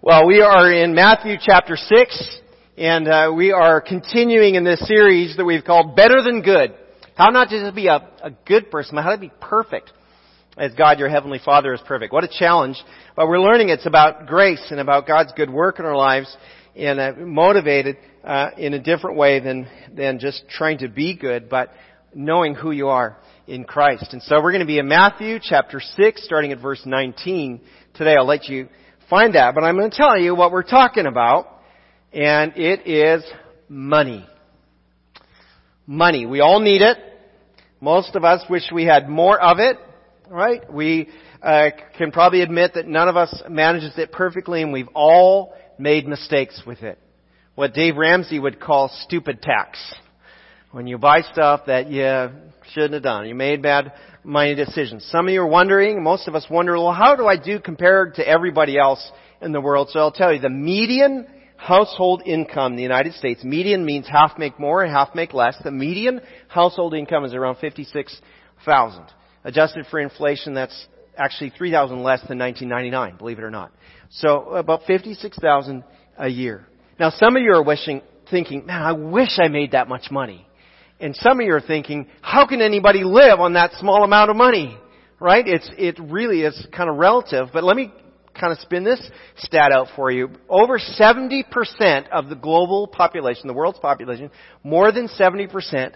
Well, we are in Matthew chapter 6, and uh, we are continuing in this series that we've called Better Than Good. How not to just be a, a good person, but how to be perfect as God, your Heavenly Father, is perfect. What a challenge. But we're learning it's about grace and about God's good work in our lives and uh, motivated uh, in a different way than, than just trying to be good, but knowing who you are in Christ. And so we're going to be in Matthew chapter 6, starting at verse 19. Today I'll let you find that, but I'm going to tell you what we're talking about, and it is money. Money. We all need it. Most of us wish we had more of it, right? We uh, can probably admit that none of us manages it perfectly, and we've all made mistakes with it. What Dave Ramsey would call stupid tax. When you buy stuff that you shouldn't have done, you made bad money decisions. Some of you are wondering, most of us wonder, well, how do I do compared to everybody else in the world? So I'll tell you, the median household income in the United States, median means half make more and half make less. The median household income is around 56,000. Adjusted for inflation, that's actually 3,000 less than 1999, believe it or not. So about 56,000 a year. Now some of you are wishing, thinking, man, I wish I made that much money. And some of you are thinking, how can anybody live on that small amount of money? Right? It's, it really is kind of relative, but let me kind of spin this stat out for you. Over 70% of the global population, the world's population, more than 70%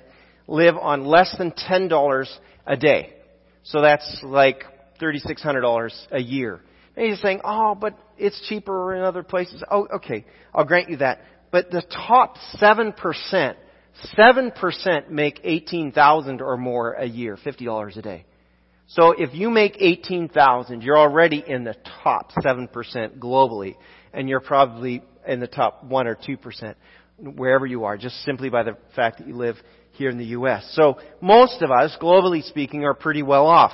live on less than $10 a day. So that's like $3,600 a year. And you're saying, oh, but it's cheaper in other places. Oh, okay. I'll grant you that. But the top 7% 7% make 18,000 or more a year, $50 a day. So if you make 18,000, you're already in the top 7% globally, and you're probably in the top 1 or 2% wherever you are, just simply by the fact that you live here in the U.S. So most of us, globally speaking, are pretty well off.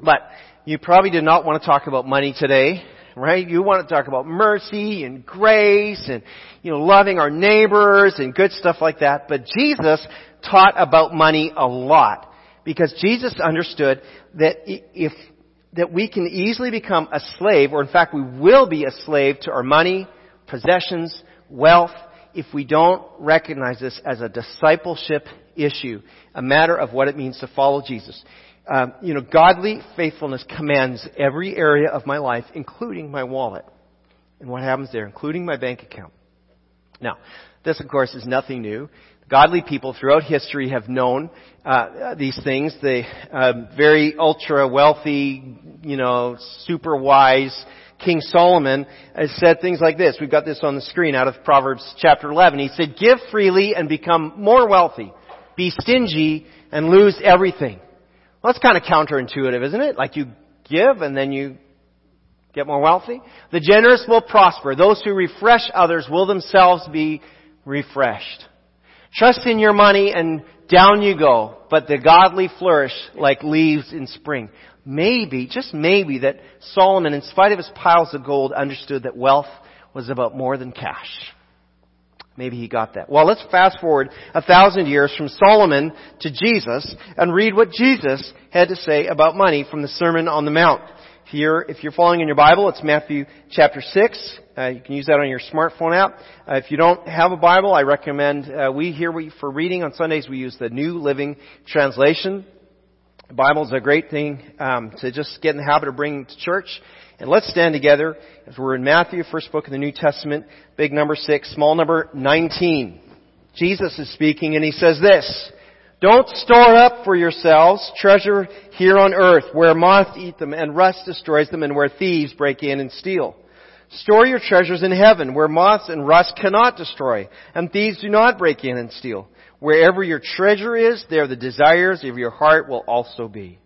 But you probably did not want to talk about money today right? You want to talk about mercy and grace and, you know, loving our neighbors and good stuff like that. But Jesus taught about money a lot because Jesus understood that if, that we can easily become a slave, or in fact we will be a slave to our money, possessions, wealth, if we don't recognize this as a discipleship issue, a matter of what it means to follow Jesus um, you know, godly faithfulness commands every area of my life, including my wallet. And what happens there, including my bank account. Now, this of course is nothing new. Godly people throughout history have known uh, these things. The uh, very ultra wealthy, you know, super wise King Solomon has said things like this. We've got this on the screen out of Proverbs chapter 11. He said, "Give freely and become more wealthy. Be stingy and lose everything." Well, that's kind of counterintuitive, isn't it? Like you give and then you get more wealthy. The generous will prosper. Those who refresh others will themselves be refreshed. Trust in your money and down you go, but the godly flourish like leaves in spring. Maybe, just maybe, that Solomon, in spite of his piles of gold, understood that wealth was about more than cash. Maybe he got that. Well, let's fast forward a thousand years from Solomon to Jesus and read what Jesus had to say about money from the Sermon on the Mount. You're, if you're following in your Bible, it's Matthew chapter 6. Uh, you can use that on your smartphone app. Uh, if you don't have a Bible, I recommend, uh, we here we, for reading on Sundays, we use the New Living Translation. The Bible is a great thing um, to just get in the habit of bringing to church. And let's stand together as we're in Matthew, first book of the New Testament, big number six, small number 19. Jesus is speaking and he says this, Don't store up for yourselves treasure here on earth where moths eat them and rust destroys them and where thieves break in and steal. Store your treasures in heaven where moths and rust cannot destroy and thieves do not break in and steal. Wherever your treasure is, there the desires of your heart will also be.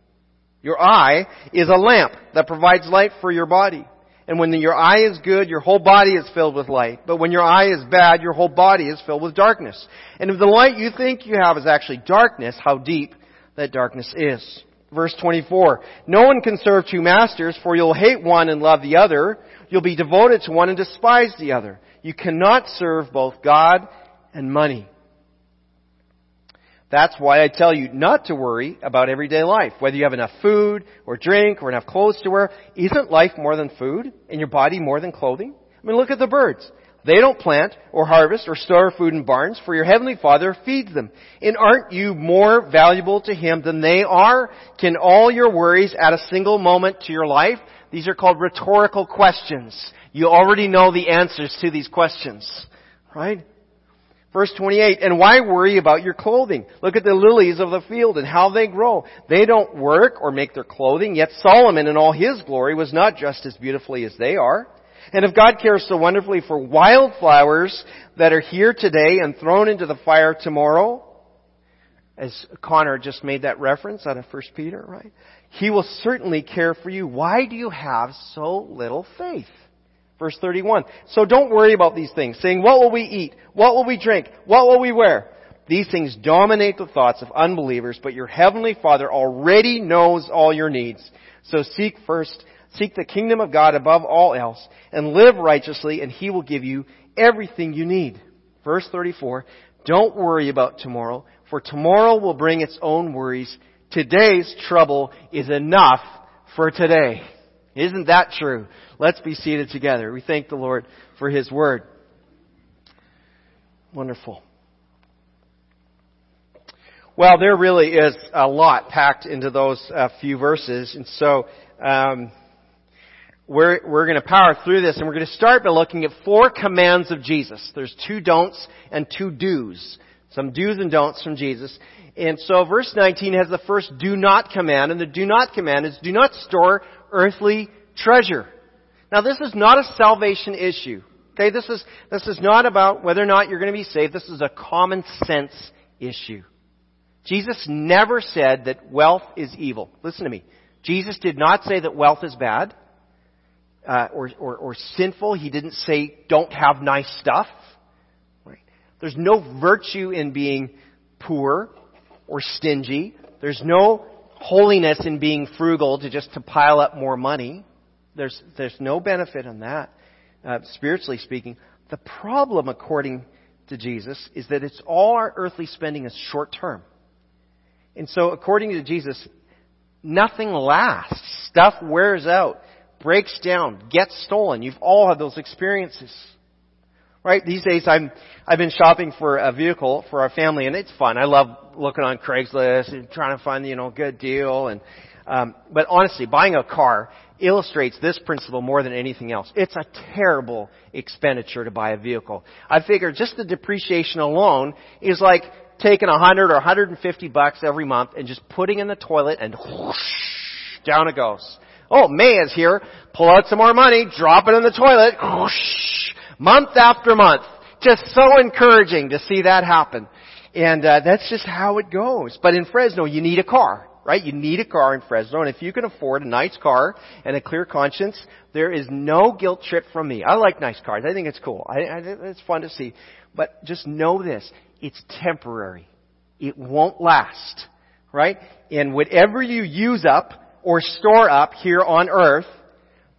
Your eye is a lamp that provides light for your body. And when your eye is good, your whole body is filled with light. But when your eye is bad, your whole body is filled with darkness. And if the light you think you have is actually darkness, how deep that darkness is. Verse 24. No one can serve two masters, for you'll hate one and love the other. You'll be devoted to one and despise the other. You cannot serve both God and money. That's why I tell you not to worry about everyday life. Whether you have enough food or drink or enough clothes to wear, isn't life more than food and your body more than clothing? I mean, look at the birds. They don't plant or harvest or store food in barns, for your heavenly Father feeds them. And aren't you more valuable to Him than they are? Can all your worries add a single moment to your life? These are called rhetorical questions. You already know the answers to these questions. Right? Verse 28, and why worry about your clothing? Look at the lilies of the field and how they grow. They don't work or make their clothing, yet Solomon in all his glory was not just as beautifully as they are. And if God cares so wonderfully for wildflowers that are here today and thrown into the fire tomorrow, as Connor just made that reference out of 1 Peter, right? He will certainly care for you. Why do you have so little faith? Verse 31. So don't worry about these things, saying, what will we eat? What will we drink? What will we wear? These things dominate the thoughts of unbelievers, but your heavenly Father already knows all your needs. So seek first Seek the kingdom of God above all else and live righteously and He will give you everything you need. Verse 34, don't worry about tomorrow, for tomorrow will bring its own worries. Today's trouble is enough for today. Isn't that true? Let's be seated together. We thank the Lord for His Word. Wonderful. Well, there really is a lot packed into those uh, few verses, and so um, we're, we're going to power through this and we're going to start by looking at four commands of Jesus. There's two don'ts and two do's. Some do's and don'ts from Jesus. And so verse 19 has the first do not command and the do not command is do not store earthly treasure. Now this is not a salvation issue. Okay, this is, this is not about whether or not you're going to be saved. This is a common sense issue. Jesus never said that wealth is evil. Listen to me. Jesus did not say that wealth is bad uh, or, or, or sinful. He didn't say don't have nice stuff. Right? There's no virtue in being poor or stingy. There's no holiness in being frugal to just to pile up more money. There's, there's no benefit in that, uh, spiritually speaking. The problem, according to Jesus, is that it's all our earthly spending is short term. And so, according to Jesus, nothing lasts. Stuff wears out breaks down, gets stolen. You've all had those experiences. Right? These days I'm, I've been shopping for a vehicle for our family and it's fun. I love looking on Craigslist and trying to find, you know, a good deal and, um, but honestly, buying a car illustrates this principle more than anything else. It's a terrible expenditure to buy a vehicle. I figure just the depreciation alone is like taking a hundred or 150 bucks every month and just putting in the toilet and whoosh, down it goes. Oh, May is here. Pull out some more money, drop it in the toilet. Whoosh, month after month. Just so encouraging to see that happen. And uh, that's just how it goes. But in Fresno, you need a car, right? You need a car in Fresno, and if you can afford a nice car and a clear conscience, there is no guilt trip from me. I like nice cars. I think it's cool. I, I, it's fun to see. But just know this: it's temporary. It won't last, right? And whatever you use up or store up here on earth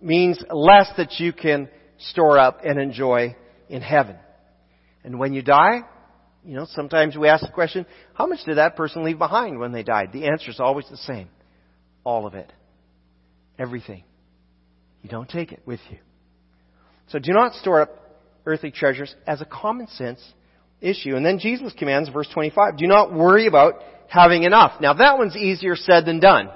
means less that you can store up and enjoy in heaven. And when you die, you know, sometimes we ask the question, how much did that person leave behind when they died? The answer is always the same. All of it. Everything. You don't take it with you. So do not store up earthly treasures as a common sense issue. And then Jesus commands, verse 25, do not worry about having enough. Now that one's easier said than done.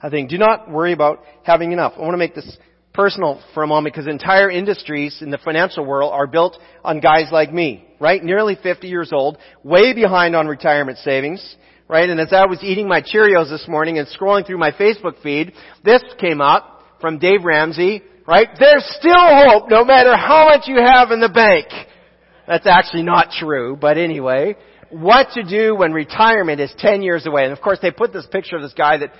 I think, do not worry about having enough. I want to make this personal for a moment because entire industries in the financial world are built on guys like me, right? Nearly 50 years old, way behind on retirement savings, right? And as I was eating my Cheerios this morning and scrolling through my Facebook feed, this came up from Dave Ramsey, right? There's still hope no matter how much you have in the bank. That's actually not true, but anyway, what to do when retirement is 10 years away. And of course they put this picture of this guy that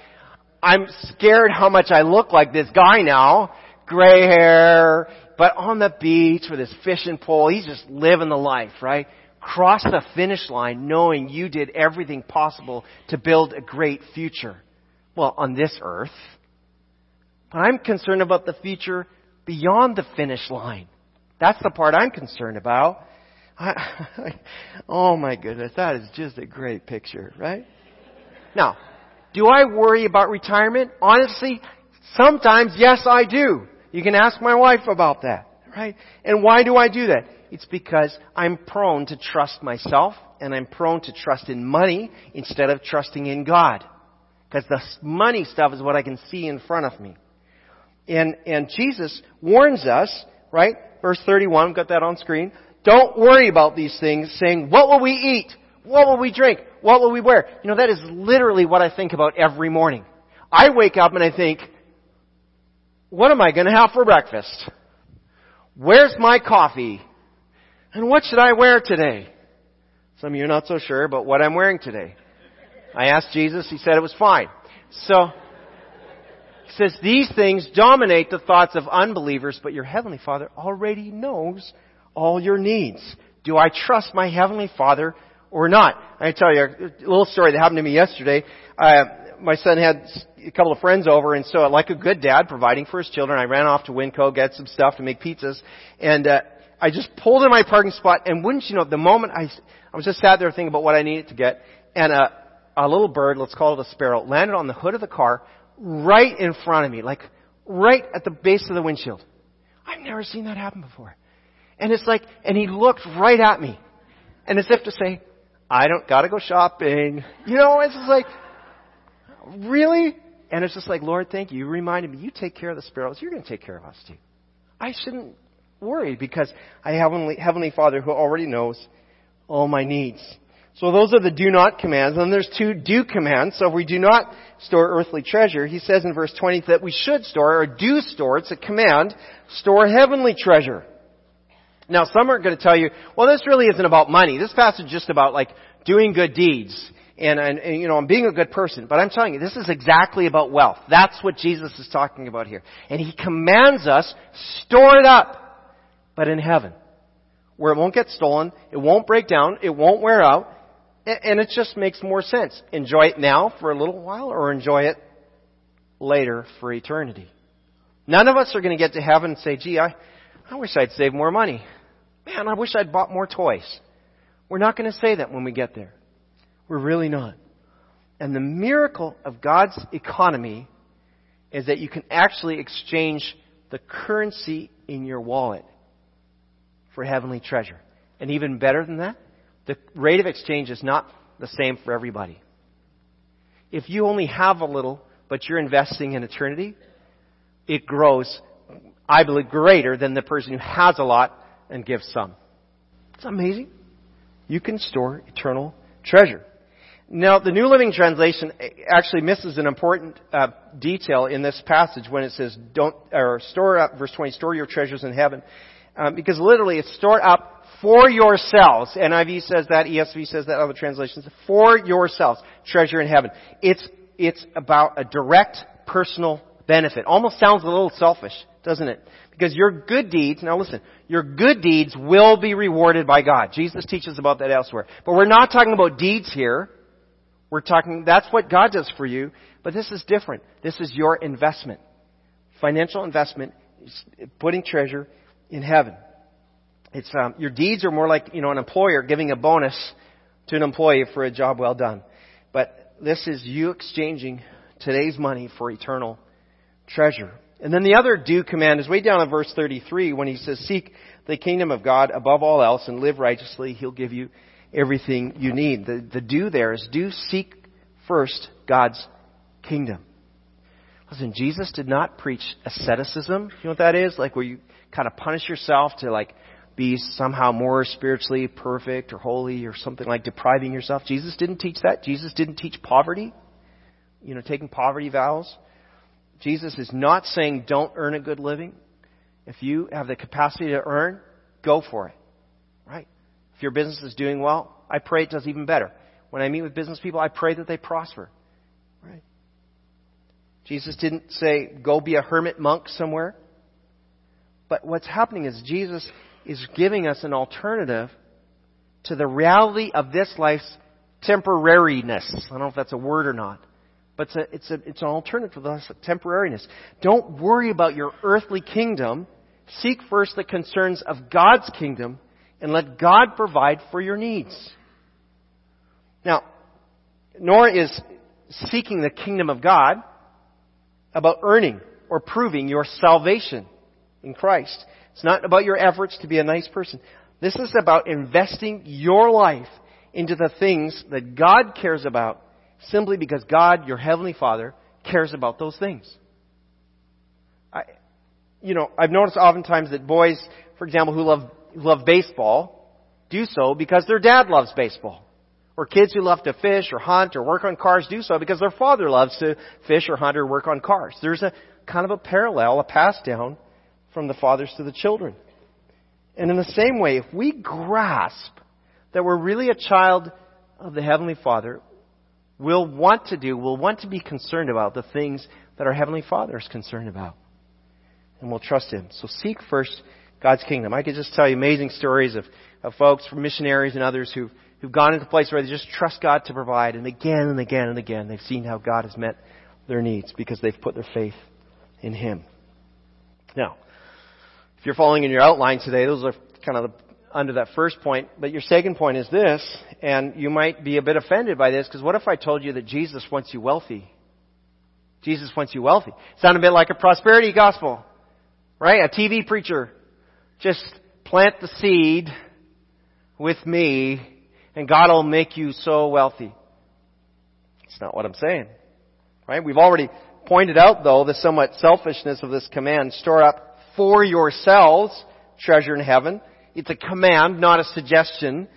I'm scared how much I look like this guy now. Gray hair, but on the beach with his fishing pole, he's just living the life, right? Cross the finish line knowing you did everything possible to build a great future. Well, on this earth. But I'm concerned about the future beyond the finish line. That's the part I'm concerned about. I, oh my goodness, that is just a great picture, right? Now, do I worry about retirement? Honestly, sometimes yes I do. You can ask my wife about that, right? And why do I do that? It's because I'm prone to trust myself and I'm prone to trust in money instead of trusting in God. Because the money stuff is what I can see in front of me. And, and Jesus warns us, right? Verse 31, got that on screen. Don't worry about these things, saying, what will we eat? What will we drink? What will we wear? You know, that is literally what I think about every morning. I wake up and I think, what am I going to have for breakfast? Where's my coffee? And what should I wear today? Some of you are not so sure about what I'm wearing today. I asked Jesus, he said it was fine. So, he says these things dominate the thoughts of unbelievers, but your heavenly Father already knows all your needs. Do I trust my heavenly Father or not? I tell you a little story that happened to me yesterday. Uh, my son had a couple of friends over, and so like a good dad, providing for his children, I ran off to Winco, get some stuff to make pizzas, and uh, I just pulled in my parking spot, and wouldn't you know, the moment I, I was just sat there thinking about what I needed to get, and a, a little bird, let's call it a sparrow, landed on the hood of the car, right in front of me, like right at the base of the windshield. I've never seen that happen before. And it's like, and he looked right at me. And as if to say, I don't gotta go shopping. You know, it's like, really? And it's just like, Lord, thank you. You reminded me, you take care of the sparrows. You're gonna take care of us too. I shouldn't worry because I have Heavenly, Heavenly Father who already knows all my needs. So those are the do not commands. And then there's two do commands. So if we do not store earthly treasure, he says in verse 20 that we should store or do store. It's a command. Store heavenly treasure. Now some are going to tell you, well this really isn't about money. This passage is just about like doing good deeds. And, and, and, you know, I'm being a good person. But I'm telling you, this is exactly about wealth. That's what Jesus is talking about here. And He commands us, store it up, but in heaven. Where it won't get stolen, it won't break down, it won't wear out, and it just makes more sense. Enjoy it now for a little while or enjoy it later for eternity. None of us are going to get to heaven and say, gee, I, I wish I'd saved more money. Man, I wish I'd bought more toys. We're not going to say that when we get there. We're really not. And the miracle of God's economy is that you can actually exchange the currency in your wallet for heavenly treasure. And even better than that, the rate of exchange is not the same for everybody. If you only have a little, but you're investing in eternity, it grows, I believe, greater than the person who has a lot and gives some. It's amazing. You can store eternal treasure. Now, the New Living Translation actually misses an important uh, detail in this passage when it says, "Don't or store up." Verse twenty: "Store your treasures in heaven," um, because literally it's store up for yourselves. NIV says that, ESV says that, other translations. For yourselves. Treasure in heaven. It's, it's about a direct personal benefit. Almost sounds a little selfish, doesn't it? Because your good deeds, now listen, your good deeds will be rewarded by God. Jesus teaches about that elsewhere. But we're not talking about deeds here. We're talking, that's what God does for you, but this is different. This is your investment. Financial investment, is putting treasure in heaven. It's um, your deeds are more like you know an employer giving a bonus to an employee for a job well done, but this is you exchanging today's money for eternal treasure. And then the other do command is way down in verse 33 when he says, "Seek the kingdom of God above all else and live righteously. He'll give you everything you need." The the do there is do seek first God's kingdom. Listen, Jesus did not preach asceticism. You know what that is? Like where you kind of punish yourself to like be somehow more spiritually perfect or holy or something like depriving yourself. Jesus didn't teach that. Jesus didn't teach poverty, you know, taking poverty vows. Jesus is not saying don't earn a good living. If you have the capacity to earn, go for it. If your business is doing well, I pray it does even better. When I meet with business people, I pray that they prosper. Right? Jesus didn't say go be a hermit monk somewhere. But what's happening is Jesus is giving us an alternative to the reality of this life's temporariness. I don't know if that's a word or not. But it's, a, it's, a, it's an alternative to the temporariness. Don't worry about your earthly kingdom. Seek first the concerns of God's kingdom, and let God provide for your needs. Now, nor is seeking the kingdom of God about earning or proving your salvation in Christ. It's not about your efforts to be a nice person. This is about investing your life into the things that God cares about simply because God, your Heavenly Father, cares about those things. I, you know, I've noticed oftentimes that boys, for example, who love, love baseball, do so because their dad loves baseball. Or kids who love to fish or hunt or work on cars do so because their father loves to fish or hunt or work on cars. There's a kind of a parallel, a pass down from the fathers to the children. And in the same way, if we grasp that we're really a child of the Heavenly Father, we'll want to do, we'll want to be concerned about the things that our Heavenly Father is concerned about. And we'll trust Him. So seek first God's kingdom. I could just tell you amazing stories of, of folks, from missionaries and others who've, who've gone into a place where they just trust God to provide. And again and again and again, they've seen how God has met their needs because they've put their faith in Him. Now, if you're following in your outline today, those are kind of the under that first point. But your second point is this, and you might be a bit offended by this, because what if I told you that Jesus wants you wealthy? Jesus wants you wealthy. Sound a bit like a prosperity gospel, right? A TV preacher. Just plant the seed with me, and God will make you so wealthy. It's not what I'm saying, right? We've already pointed out, though, the somewhat selfishness of this command. Store up for yourselves treasure in heaven it's a command, not a suggestion.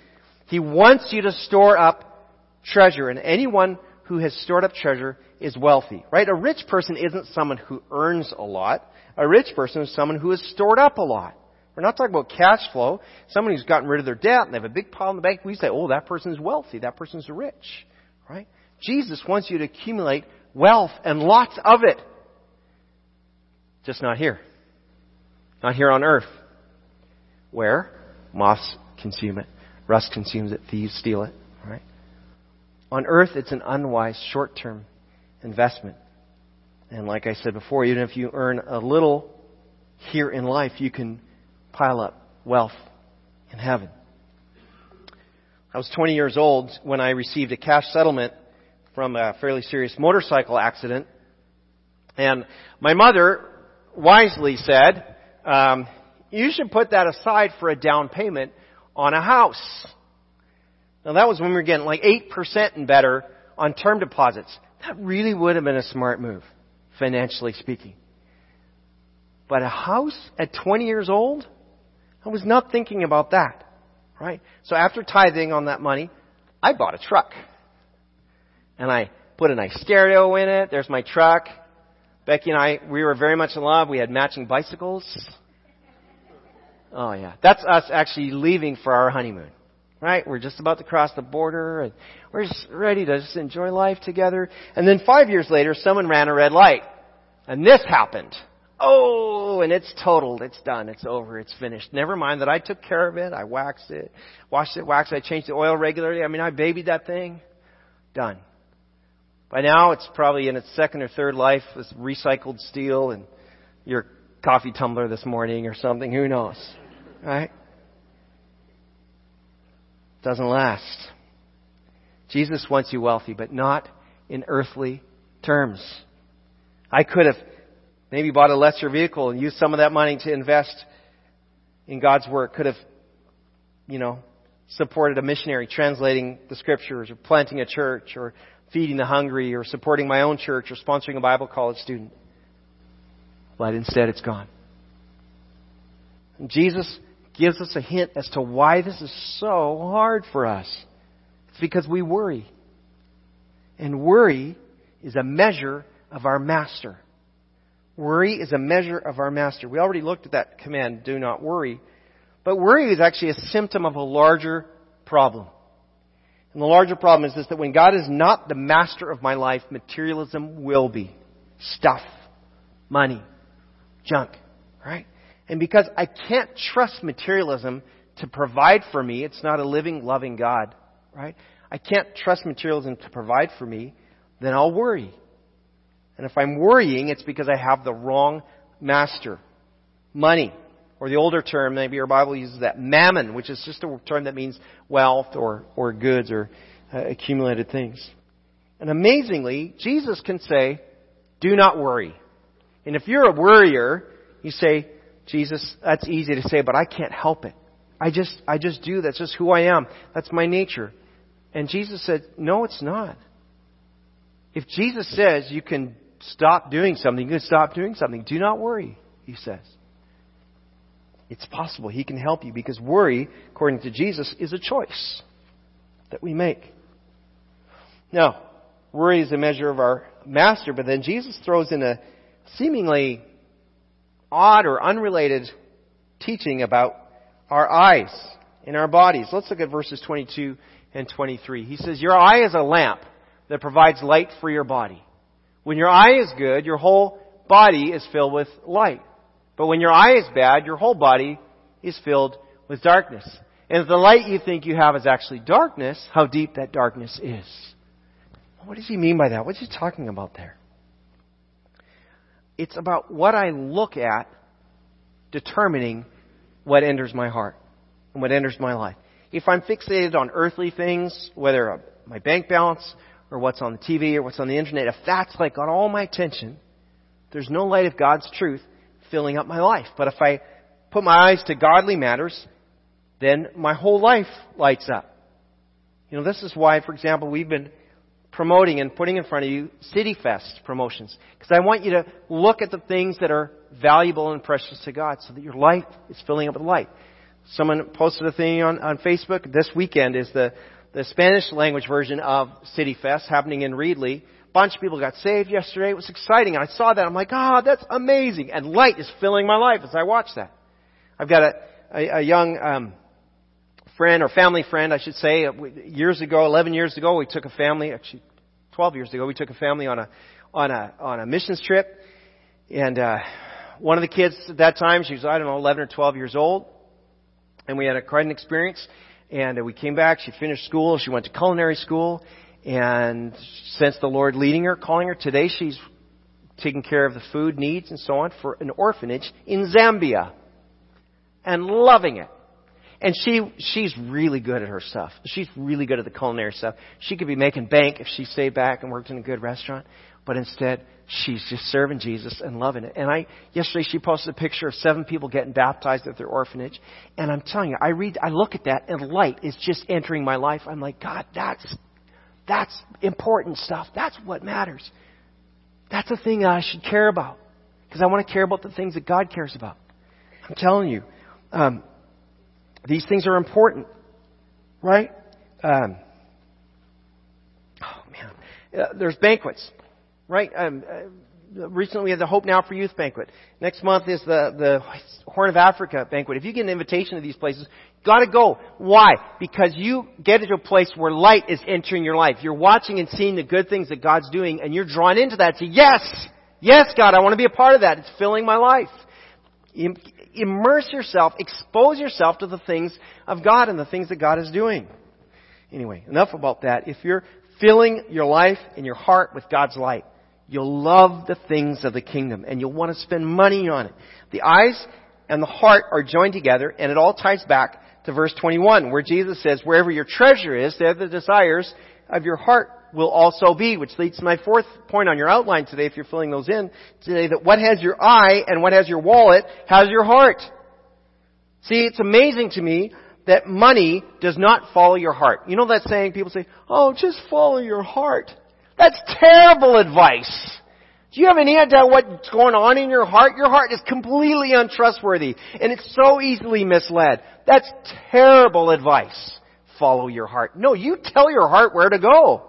He wants you to store up treasure, and anyone who has stored up treasure is wealthy, right? A rich person isn't someone who earns a lot. A rich person is someone who has stored up a lot. We're not talking about cash flow. Someone who's gotten rid of their debt and they have a big pile in the bank, we say, oh, that person's wealthy. That person's rich, right? Jesus wants you to accumulate wealth and lots of it. Just not here. Not here on earth. Where? Moths consume it. Rust consumes it. Thieves steal it. Right? On earth, it's an unwise short-term investment. And like I said before, even if you earn a little here in life, you can pile up wealth in heaven. I was 20 years old when I received a cash settlement from a fairly serious motorcycle accident. And my mother wisely said, um, you should put that aside for a down payment on a house. Now that was when we were getting like 8% and better on term deposits. That really would have been a smart move, financially speaking. But a house at 20 years old? I was not thinking about that. Right? So after tithing on that money, I bought a truck. And I put a nice stereo in it. There's my truck. Becky and I, we were very much in love. We had matching bicycles. Oh yeah. That's us actually leaving for our honeymoon. Right? We're just about to cross the border and we're just ready to just enjoy life together. And then five years later, someone ran a red light. And this happened. Oh, and it's totaled. It's done. It's over. It's finished. Never mind that I took care of it. I waxed it, washed it, waxed it. I changed the oil regularly. I mean, I babied that thing. Done. By now, it's probably in its second or third life with recycled steel and your coffee tumbler this morning or something. Who knows? Right? Doesn't last. Jesus wants you wealthy, but not in earthly terms. I could have maybe bought a lesser vehicle and used some of that money to invest in God's work. Could have, you know, supported a missionary translating the scriptures or planting a church or feeding the hungry or supporting my own church or sponsoring a Bible college student. But instead it's gone. And Jesus gives us a hint as to why this is so hard for us. It's because we worry. And worry is a measure of our master. Worry is a measure of our master. We already looked at that command, do not worry. But worry is actually a symptom of a larger problem. And the larger problem is this that when God is not the master of my life, materialism will be. Stuff, money, junk, right? And because I can't trust materialism to provide for me, it's not a living, loving God, right? I can't trust materialism to provide for me, then I'll worry. And if I'm worrying, it's because I have the wrong master. Money, Or the older term, maybe your Bible uses that, mammon, which is just a term that means wealth or, or goods or uh, accumulated things. And amazingly, Jesus can say, do not worry. And if you're a worrier, you say, Jesus, that's easy to say, but I can't help it. I just, I just do. That's just who I am. That's my nature. And Jesus said, no, it's not. If Jesus says you can stop doing something, you can stop doing something. Do not worry, he says. It's possible he can help you because worry, according to Jesus, is a choice that we make. Now, worry is a measure of our master, but then Jesus throws in a seemingly odd or unrelated teaching about our eyes in our bodies. Let's look at verses 22 and 23. He says, Your eye is a lamp that provides light for your body. When your eye is good, your whole body is filled with light. But when your eye is bad, your whole body is filled with darkness. And if the light you think you have is actually darkness, how deep that darkness is. What does he mean by that? What's he talking about there? It's about what I look at determining what enters my heart and what enters my life. If I'm fixated on earthly things, whether my bank balance or what's on the TV or what's on the internet, if that's like got all my attention, there's no light of God's truth filling up my life. But if I put my eyes to godly matters, then my whole life lights up. You know, this is why, for example, we've been promoting and putting in front of you City Fest promotions. Because I want you to look at the things that are valuable and precious to God so that your life is filling up with light. Someone posted a thing on, on Facebook. This weekend is the, the Spanish language version of City Fest happening in Reedley. A bunch of people got saved yesterday. It was exciting. I saw that. I'm like, ah, oh, that's amazing. And light is filling my life as I watch that. I've got a, a, a young um, friend or family friend, I should say. Years ago, 11 years ago, we took a family, actually 12 years ago, we took a family on a on a on a missions trip, and uh, one of the kids at that time, she was I don't know 11 or 12 years old, and we had a quite an experience. And we came back. She finished school. She went to culinary school, and since the Lord leading her, calling her today, she's taking care of the food needs and so on for an orphanage in Zambia, and loving it. And she, she's really good at her stuff. She's really good at the culinary stuff. She could be making bank if she stayed back and worked in a good restaurant. But instead, she's just serving Jesus and loving it. And I, yesterday she posted a picture of seven people getting baptized at their orphanage. And I'm telling you, I read, I look at that and light is just entering my life. I'm like, God, that's, that's important stuff. That's what matters. That's the thing that I should care about. Because I want to care about the things that God cares about. I'm telling you. Um, these things are important, right? Um, oh man, uh, there's banquets, right? Um, uh, recently we had the Hope Now for Youth banquet. Next month is the the Horn of Africa banquet. If you get an invitation to these places, got to go. Why? Because you get into a place where light is entering your life. You're watching and seeing the good things that God's doing, and you're drawn into that. Say, yes, yes, God, I want to be a part of that. It's filling my life immerse yourself, expose yourself to the things of God and the things that God is doing. Anyway, enough about that. If you're filling your life and your heart with God's light, you'll love the things of the kingdom and you'll want to spend money on it. The eyes and the heart are joined together and it all ties back to verse 21 where Jesus says, wherever your treasure is, there the desires of your heart will also be, which leads to my fourth point on your outline today, if you're filling those in today, that what has your eye and what has your wallet has your heart. See, it's amazing to me that money does not follow your heart. You know that saying people say, oh, just follow your heart. That's terrible advice. Do you have any idea what's going on in your heart? Your heart is completely untrustworthy and it's so easily misled. That's terrible advice. Follow your heart. No, you tell your heart where to go.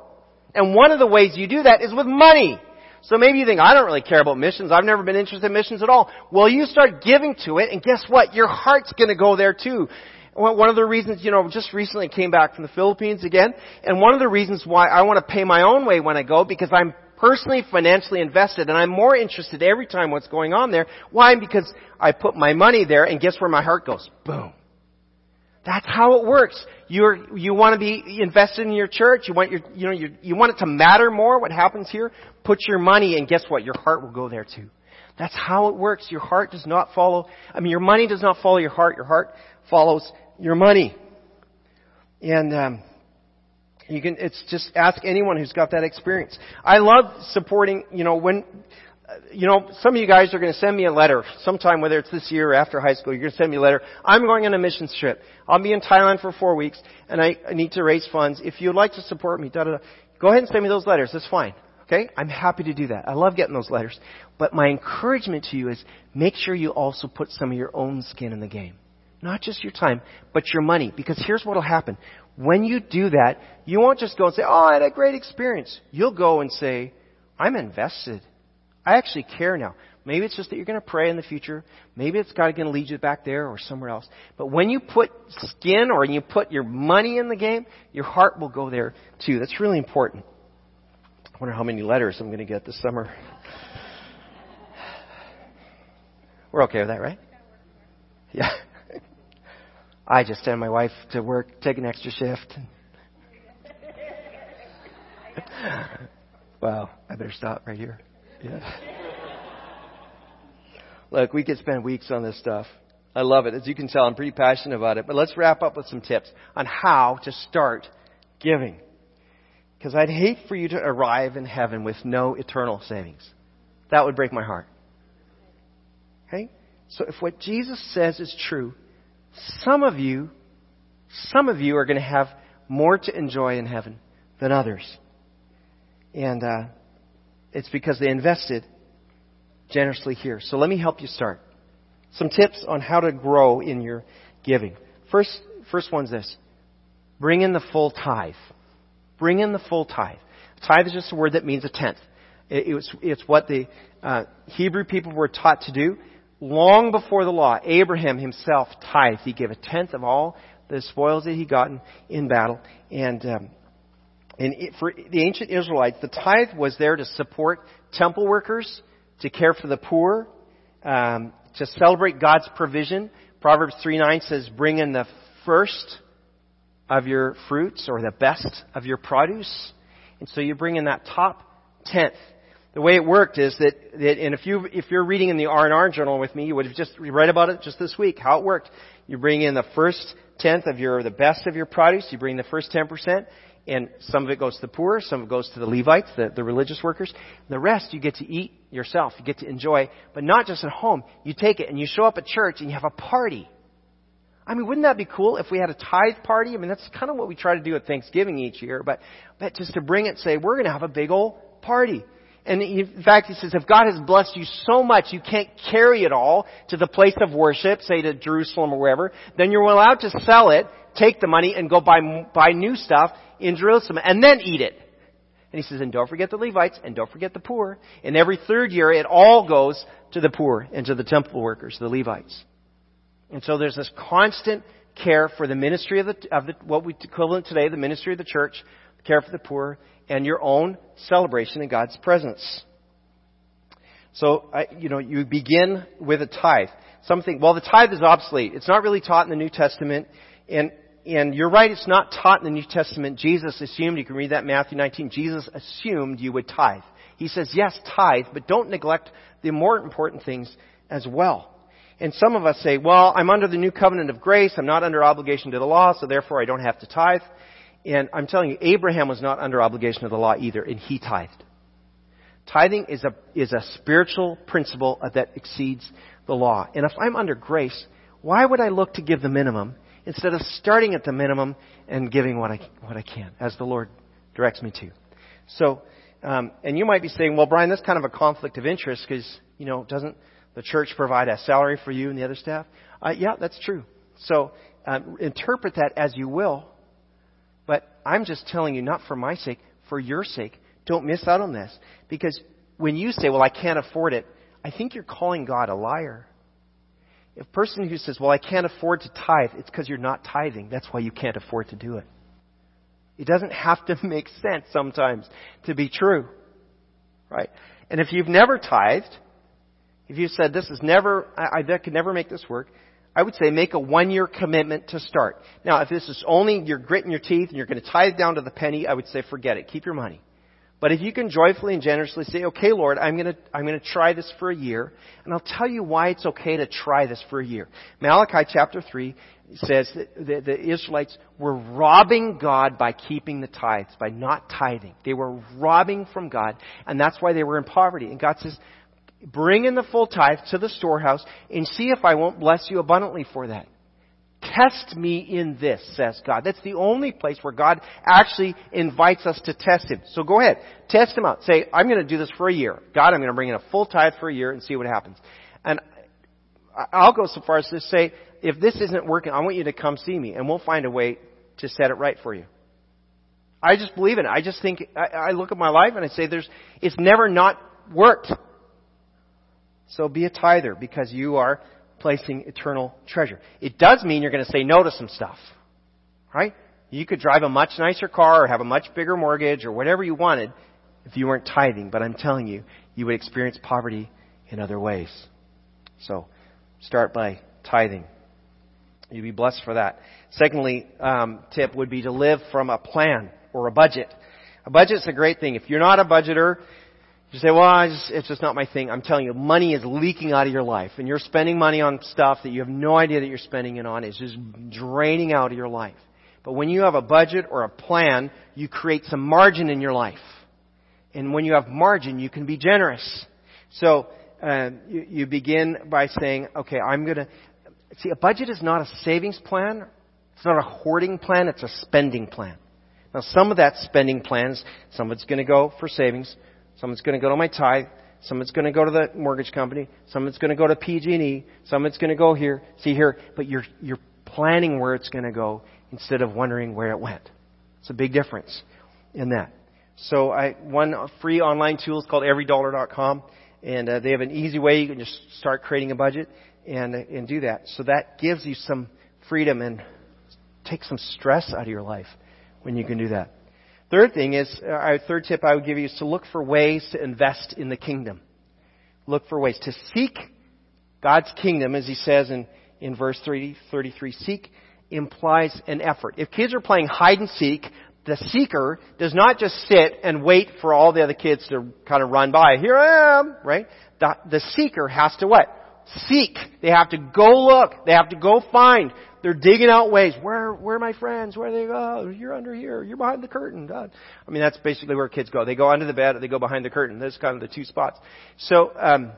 And one of the ways you do that is with money. So maybe you think, I don't really care about missions. I've never been interested in missions at all. Well, you start giving to it, and guess what? Your heart's gonna go there too. One of the reasons, you know, just recently came back from the Philippines again, and one of the reasons why I want to pay my own way when I go, because I'm personally financially invested, and I'm more interested every time what's going on there. Why? Because I put my money there, and guess where my heart goes? Boom. That's how it works. You're, you want to be invested in your church. You want your, you know, you want it to matter more what happens here. Put your money and guess what? Your heart will go there too. That's how it works. Your heart does not follow, I mean, your money does not follow your heart. Your heart follows your money. And, um, you can, it's just ask anyone who's got that experience. I love supporting, you know, when, you know, some of you guys are going to send me a letter sometime, whether it's this year or after high school. You're going to send me a letter. I'm going on a mission trip. I'll be in Thailand for four weeks, and I, I need to raise funds. If you'd like to support me, da da da, go ahead and send me those letters. That's fine. Okay? I'm happy to do that. I love getting those letters. But my encouragement to you is make sure you also put some of your own skin in the game. Not just your time, but your money. Because here's what will happen. When you do that, you won't just go and say, oh, I had a great experience. You'll go and say, I'm invested. I actually care now. Maybe it's just that you're going to pray in the future. Maybe it's God going to lead you back there or somewhere else. But when you put skin or you put your money in the game, your heart will go there too. That's really important. I wonder how many letters I'm going to get this summer. We're okay with that, right? Yeah. I just send my wife to work, take an extra shift. wow, I better stop right here. Yeah. Look, we could spend weeks on this stuff. I love it. As you can tell, I'm pretty passionate about it. But let's wrap up with some tips on how to start giving. Because I'd hate for you to arrive in heaven with no eternal savings. That would break my heart. Okay? So if what Jesus says is true, some of you, some of you are going to have more to enjoy in heaven than others. And uh, it's because they invested generously here. So let me help you start. Some tips on how to grow in your giving. First, first one's this. Bring in the full tithe. Bring in the full tithe. Tithe is just a word that means a tenth. It, it's, it's what the uh, Hebrew people were taught to do long before the law, Abraham himself tithed. He gave a tenth of all the spoils that he gotten in battle. And, um, and it, for the ancient Israelites, the tithe was there to support temple workers, to care for the poor, um, to celebrate God's provision. Proverbs 3 9 says, Bring in the first of your fruits or the best of your produce. And so you bring in that top tenth the way it worked is that, that and if you if you're reading in the R&R journal with me, you would have just read about it just this week. How it worked. You bring in the first tenth of your the best of your produce. You bring the first ten percent, and some of it goes to the poor, some of it goes to the Levites, the, the religious workers. The rest you get to eat yourself. You get to enjoy, but not just at home. You take it and you show up at church and you have a party. I mean, wouldn't that be cool if we had a tithe party? I mean, that's kind of what we try to do at Thanksgiving each year, but, but just to bring it, say, we're going to have a big old party. And in fact, he says, if God has blessed you so much you can't carry it all to the place of worship, say to Jerusalem or wherever, then you're allowed to sell it, take the money, and go buy, buy new stuff in Jerusalem, and then eat it. And he says, and don't forget the Levites, and don't forget the poor. And every third year, it all goes to the poor and to the temple workers, the Levites. And so there's this constant care for the ministry of the, of the what we equivalent today, the ministry of the church, care for the poor, and your own celebration in God's presence. So, you know, you begin with a tithe. Something, well, the tithe is obsolete. It's not really taught in the New Testament. And, and you're right, it's not taught in the New Testament. Jesus assumed, you can read that in Matthew 19, Jesus assumed you would tithe. He says, yes, tithe, but don't neglect the more important things as well. And some of us say, well, I'm under the new covenant of grace. I'm not under obligation to the law, so therefore I don't have to tithe. And I'm telling you, Abraham was not under obligation of the law either, and he tithed. Tithing is a, is a spiritual principle that exceeds the law. And if I'm under grace, why would I look to give the minimum instead of starting at the minimum and giving what I, what I can, as the Lord directs me to? So, um, and you might be saying, well, Brian, that's kind of a conflict of interest because, you know, doesn't the church provide a salary for you and the other staff? Uh, yeah, that's true. So, um, interpret that as you will. I'm just telling you, not for my sake, for your sake. Don't miss out on this. Because when you say, well, I can't afford it, I think you're calling God a liar. A person who says, well, I can't afford to tithe, it's because you're not tithing. That's why you can't afford to do it. It doesn't have to make sense sometimes to be true. Right? And if you've never tithed, if you said, this is never, I, I could never make this work, I would say make a one year commitment to start. Now, if this is only you're gritting your teeth and you're going to tithe down to the penny, I would say forget it. Keep your money. But if you can joyfully and generously say, okay, Lord, I'm going to, I'm going to try this for a year, and I'll tell you why it's okay to try this for a year. Malachi chapter 3 says that the, the Israelites were robbing God by keeping the tithes, by not tithing. They were robbing from God, and that's why they were in poverty. And God says, bring in the full tithe to the storehouse and see if I won't bless you abundantly for that. Test me in this, says God. That's the only place where God actually invites us to test Him. So go ahead. Test Him out. Say, I'm going to do this for a year. God, I'm going to bring in a full tithe for a year and see what happens. And I'll go so far as to say, if this isn't working, I want you to come see me and we'll find a way to set it right for you. I just believe in it. I just think, I, I look at my life and I say there's, it's never not worked. So be a tither because you are placing eternal treasure. It does mean you're going to say no to some stuff. Right? You could drive a much nicer car or have a much bigger mortgage or whatever you wanted if you weren't tithing, but I'm telling you, you would experience poverty in other ways. So, start by tithing. You'd be blessed for that. Secondly, um, tip would be to live from a plan or a budget. A budget's a great thing. If you're not a budgeter, you say, well, just, it's just not my thing. I'm telling you, money is leaking out of your life, and you're spending money on stuff that you have no idea that you're spending it on. It's just draining out of your life. But when you have a budget or a plan, you create some margin in your life. And when you have margin, you can be generous. So, uh, you, you begin by saying, okay, I'm gonna, see, a budget is not a savings plan. It's not a hoarding plan. It's a spending plan. Now, some of that spending plans, some of it's to go for savings, some of it's going to go to my tithe. Some of it's going to go to the mortgage company. Some of it's going to go to PG&E. Some of it's going to go here. See here, but you're you're planning where it's going to go instead of wondering where it went. It's a big difference in that. So I one free online tool is called everydollar.com, and uh, they have an easy way you can just start creating a budget and and do that. So that gives you some freedom and take some stress out of your life when you can do that. Third thing is, uh, our third tip I would give you is to look for ways to invest in the kingdom. Look for ways to seek God's kingdom, as he says in, in verse 30, 33. Seek implies an effort. If kids are playing hide and seek, the seeker does not just sit and wait for all the other kids to kind of run by. Here I am, right? The, the seeker has to what? Seek. They have to go look. They have to go find. They're digging out ways. Where, where are my friends? Where they go? Oh, you're under here. You're behind the curtain. God. I mean, that's basically where kids go. They go under the bed or they go behind the curtain. Those kind of the two spots. So, um,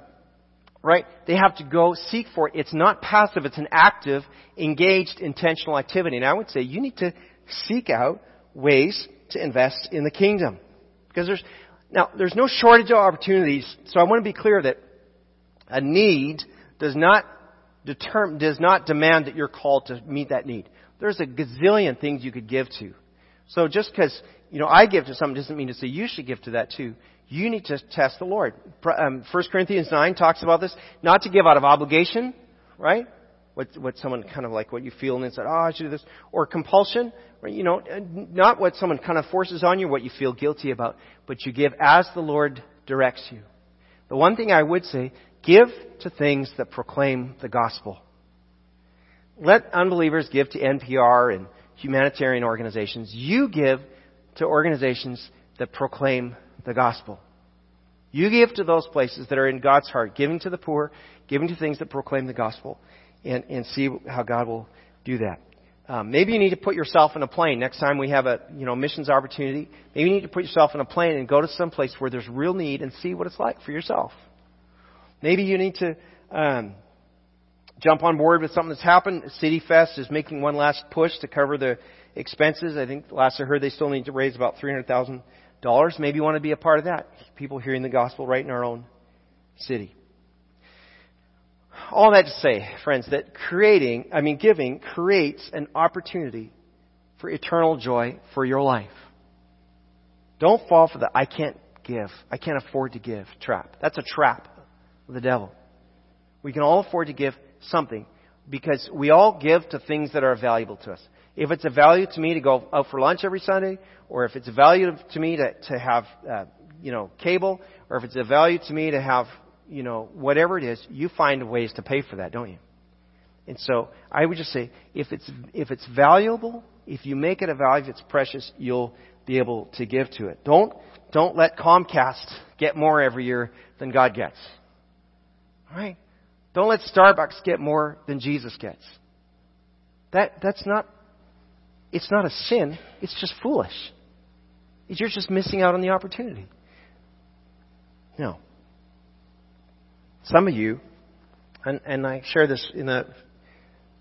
right? They have to go seek for it. It's not passive. It's an active, engaged, intentional activity. And I would say you need to seek out ways to invest in the kingdom. Because there's, now, there's no shortage of opportunities. So I want to be clear that a need does not determine, does not demand that you're called to meet that need. There's a gazillion things you could give to. So just because, you know, I give to something doesn't mean to say you should give to that too. You need to test the Lord. Um, 1 Corinthians 9 talks about this. Not to give out of obligation, right? What, what someone kind of like what you feel and said, oh, I should do this. Or compulsion, right? You know, not what someone kind of forces on you, what you feel guilty about, but you give as the Lord directs you. The one thing I would say, Give to things that proclaim the gospel. Let unbelievers give to NPR and humanitarian organizations. You give to organizations that proclaim the gospel. You give to those places that are in God's heart, giving to the poor, giving to things that proclaim the gospel, and, and see how God will do that. Um, maybe you need to put yourself in a plane. Next time we have a you know missions opportunity, maybe you need to put yourself in a plane and go to some place where there's real need and see what it's like for yourself. Maybe you need to um, jump on board with something that's happened. City Fest is making one last push to cover the expenses. I think last I heard they still need to raise about three hundred thousand dollars. Maybe you want to be a part of that. People hearing the gospel right in our own city. All that to say, friends, that creating, I mean giving, creates an opportunity for eternal joy for your life. Don't fall for the I can't give, I can't afford to give trap. That's a trap the devil. We can all afford to give something because we all give to things that are valuable to us. If it's a value to me to go out for lunch every Sunday, or if it's a value to me to, to have, uh, you know, cable, or if it's a value to me to have, you know, whatever it is, you find ways to pay for that, don't you? And so I would just say, if it's, if it's valuable if you make it a value, if it's precious, you'll be able to give to it. Don't, don't let Comcast get more every year than God gets. Alright? Don't let Starbucks get more than Jesus gets. That, that's not, it's not a sin, it's just foolish. You're just missing out on the opportunity. No. Some of you, and, and I share this in the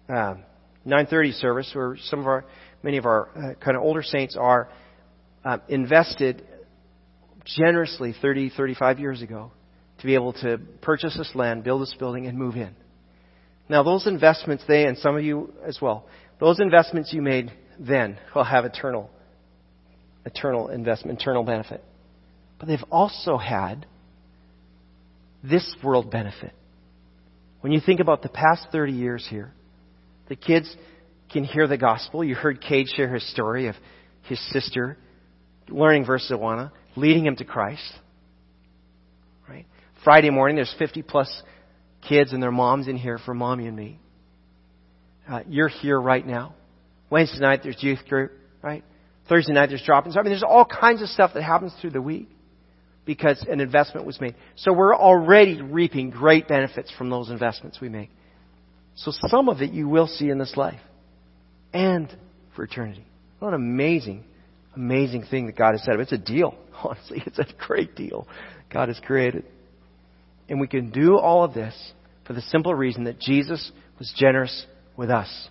uh, 9:30 service, where some of our, many of our uh, kind of older saints are uh, invested generously 30, 35 years ago to be able to purchase this land, build this building, and move in. Now, those investments, they and some of you as well, those investments you made then will have eternal, eternal investment, eternal benefit. But they've also had this world benefit. When you think about the past 30 years here, the kids can hear the gospel. You heard Cade share his story of his sister learning verse Awana, leading him to Christ. Friday morning, there's 50 plus kids and their moms in here for mommy and me. Uh, you're here right now. Wednesday night, there's youth group, right? Thursday night, there's drop-ins. I mean, there's all kinds of stuff that happens through the week because an investment was made. So we're already reaping great benefits from those investments we make. So some of it you will see in this life and for eternity. What an amazing, amazing thing that God has set up. It's a deal. Honestly, it's a great deal God has created. And we can do all of this for the simple reason that Jesus was generous with us.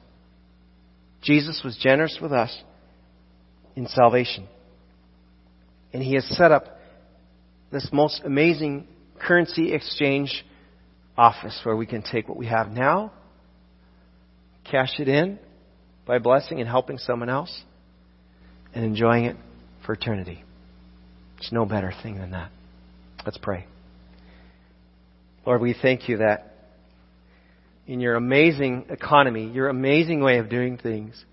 Jesus was generous with us in salvation. And He has set up this most amazing currency exchange office where we can take what we have now, cash it in by blessing and helping someone else, and enjoying it for eternity. There's no better thing than that. Let's pray. Lord, we thank you that in your amazing economy, your amazing way of doing things,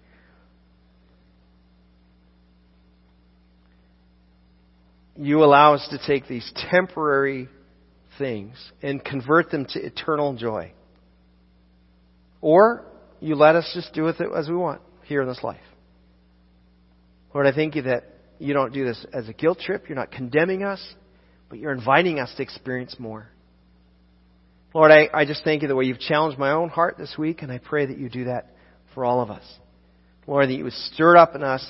you allow us to take these temporary things and convert them to eternal joy. Or you let us just do with it as we want here in this life. Lord, I thank you that you don't do this as a guilt trip. You're not condemning us, but you're inviting us to experience more. Lord, I, I just thank you the way you've challenged my own heart this week, and I pray that you do that for all of us. Lord, that you would stir up in us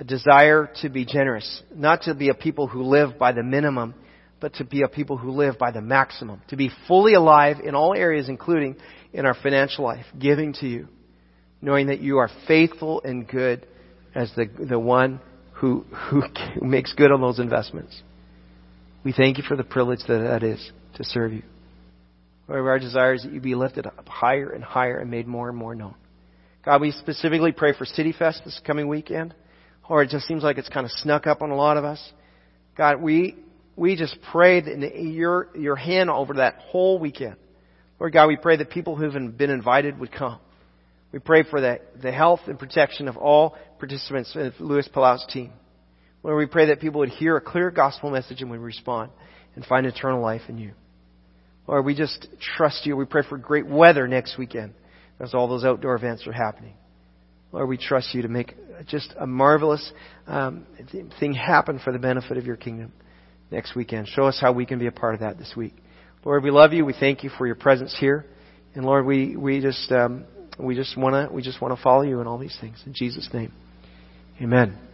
a desire to be generous, not to be a people who live by the minimum, but to be a people who live by the maximum, to be fully alive in all areas, including in our financial life, giving to you, knowing that you are faithful and good as the, the one who, who makes good on those investments. We thank you for the privilege that that is to serve you. Lord, our desire is that you be lifted up higher and higher and made more and more known. God, we specifically pray for City Fest this coming weekend or it just seems like it's kind of snuck up on a lot of us. God, we we just pray that your your hand over that whole weekend. Lord God, we pray that people who've been invited would come. We pray for the, the health and protection of all participants in Luis Palau's team. Lord, we pray that people would hear a clear gospel message and would respond and find eternal life in you. Lord, we just trust you. We pray for great weather next weekend as all those outdoor events are happening. Lord, we trust you to make just a marvelous um, thing happen for the benefit of your kingdom next weekend. Show us how we can be a part of that this week. Lord, we love you. We thank you for your presence here, and Lord, we we just um, we just want to we just want to follow you in all these things in Jesus' name, Amen.